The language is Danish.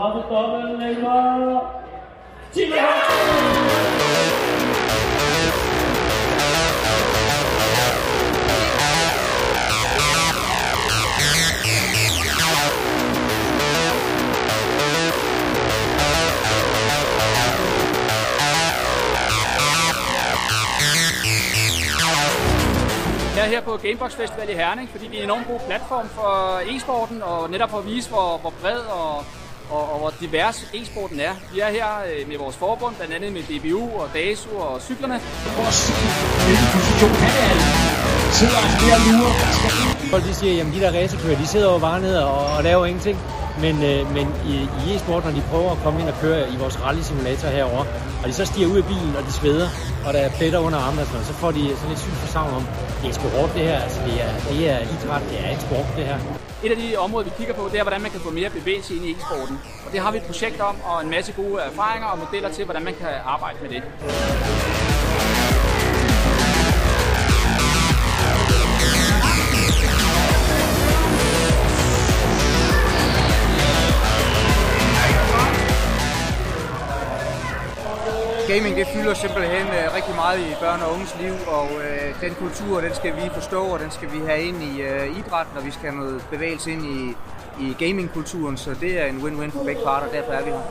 træffer dobbelt Neymar. Timo Jeg er her på Gamebox Festival i Herning, fordi det er en enormt god platform for e-sporten, og netop for at vise, hvor, hvor bred og, og, og hvor divers e-sporten er. Vi er her øh, med vores forbund, blandt andet med DBU og DASU og cyklerne. Folk de siger, at de der racerkører, de sidder jo bare ned og, og laver ingenting. Men, øh, men i, i e-sport, når de prøver at komme ind og køre i vores rally-simulator herover, og de så stiger ud af bilen, og de sveder, og der er pletter under armene, og sådan noget, så får de sådan lidt sygt for savn om, det er sgu hårdt det her, altså det er, det er idræt, det er et sport det her. Et af de områder, vi kigger på, det er, hvordan man kan få mere bevægelse ind i e-sporten. Og det har vi et projekt om, og en masse gode erfaringer og modeller til, hvordan man kan arbejde med det. Gaming det fylder simpelthen øh, rigtig meget i børn og unges liv, og øh, den kultur den skal vi forstå, og den skal vi have ind i øh, idrætten, og vi skal have noget bevægelse ind i, i gamingkulturen, så det er en win-win for begge parter, derfor er vi her.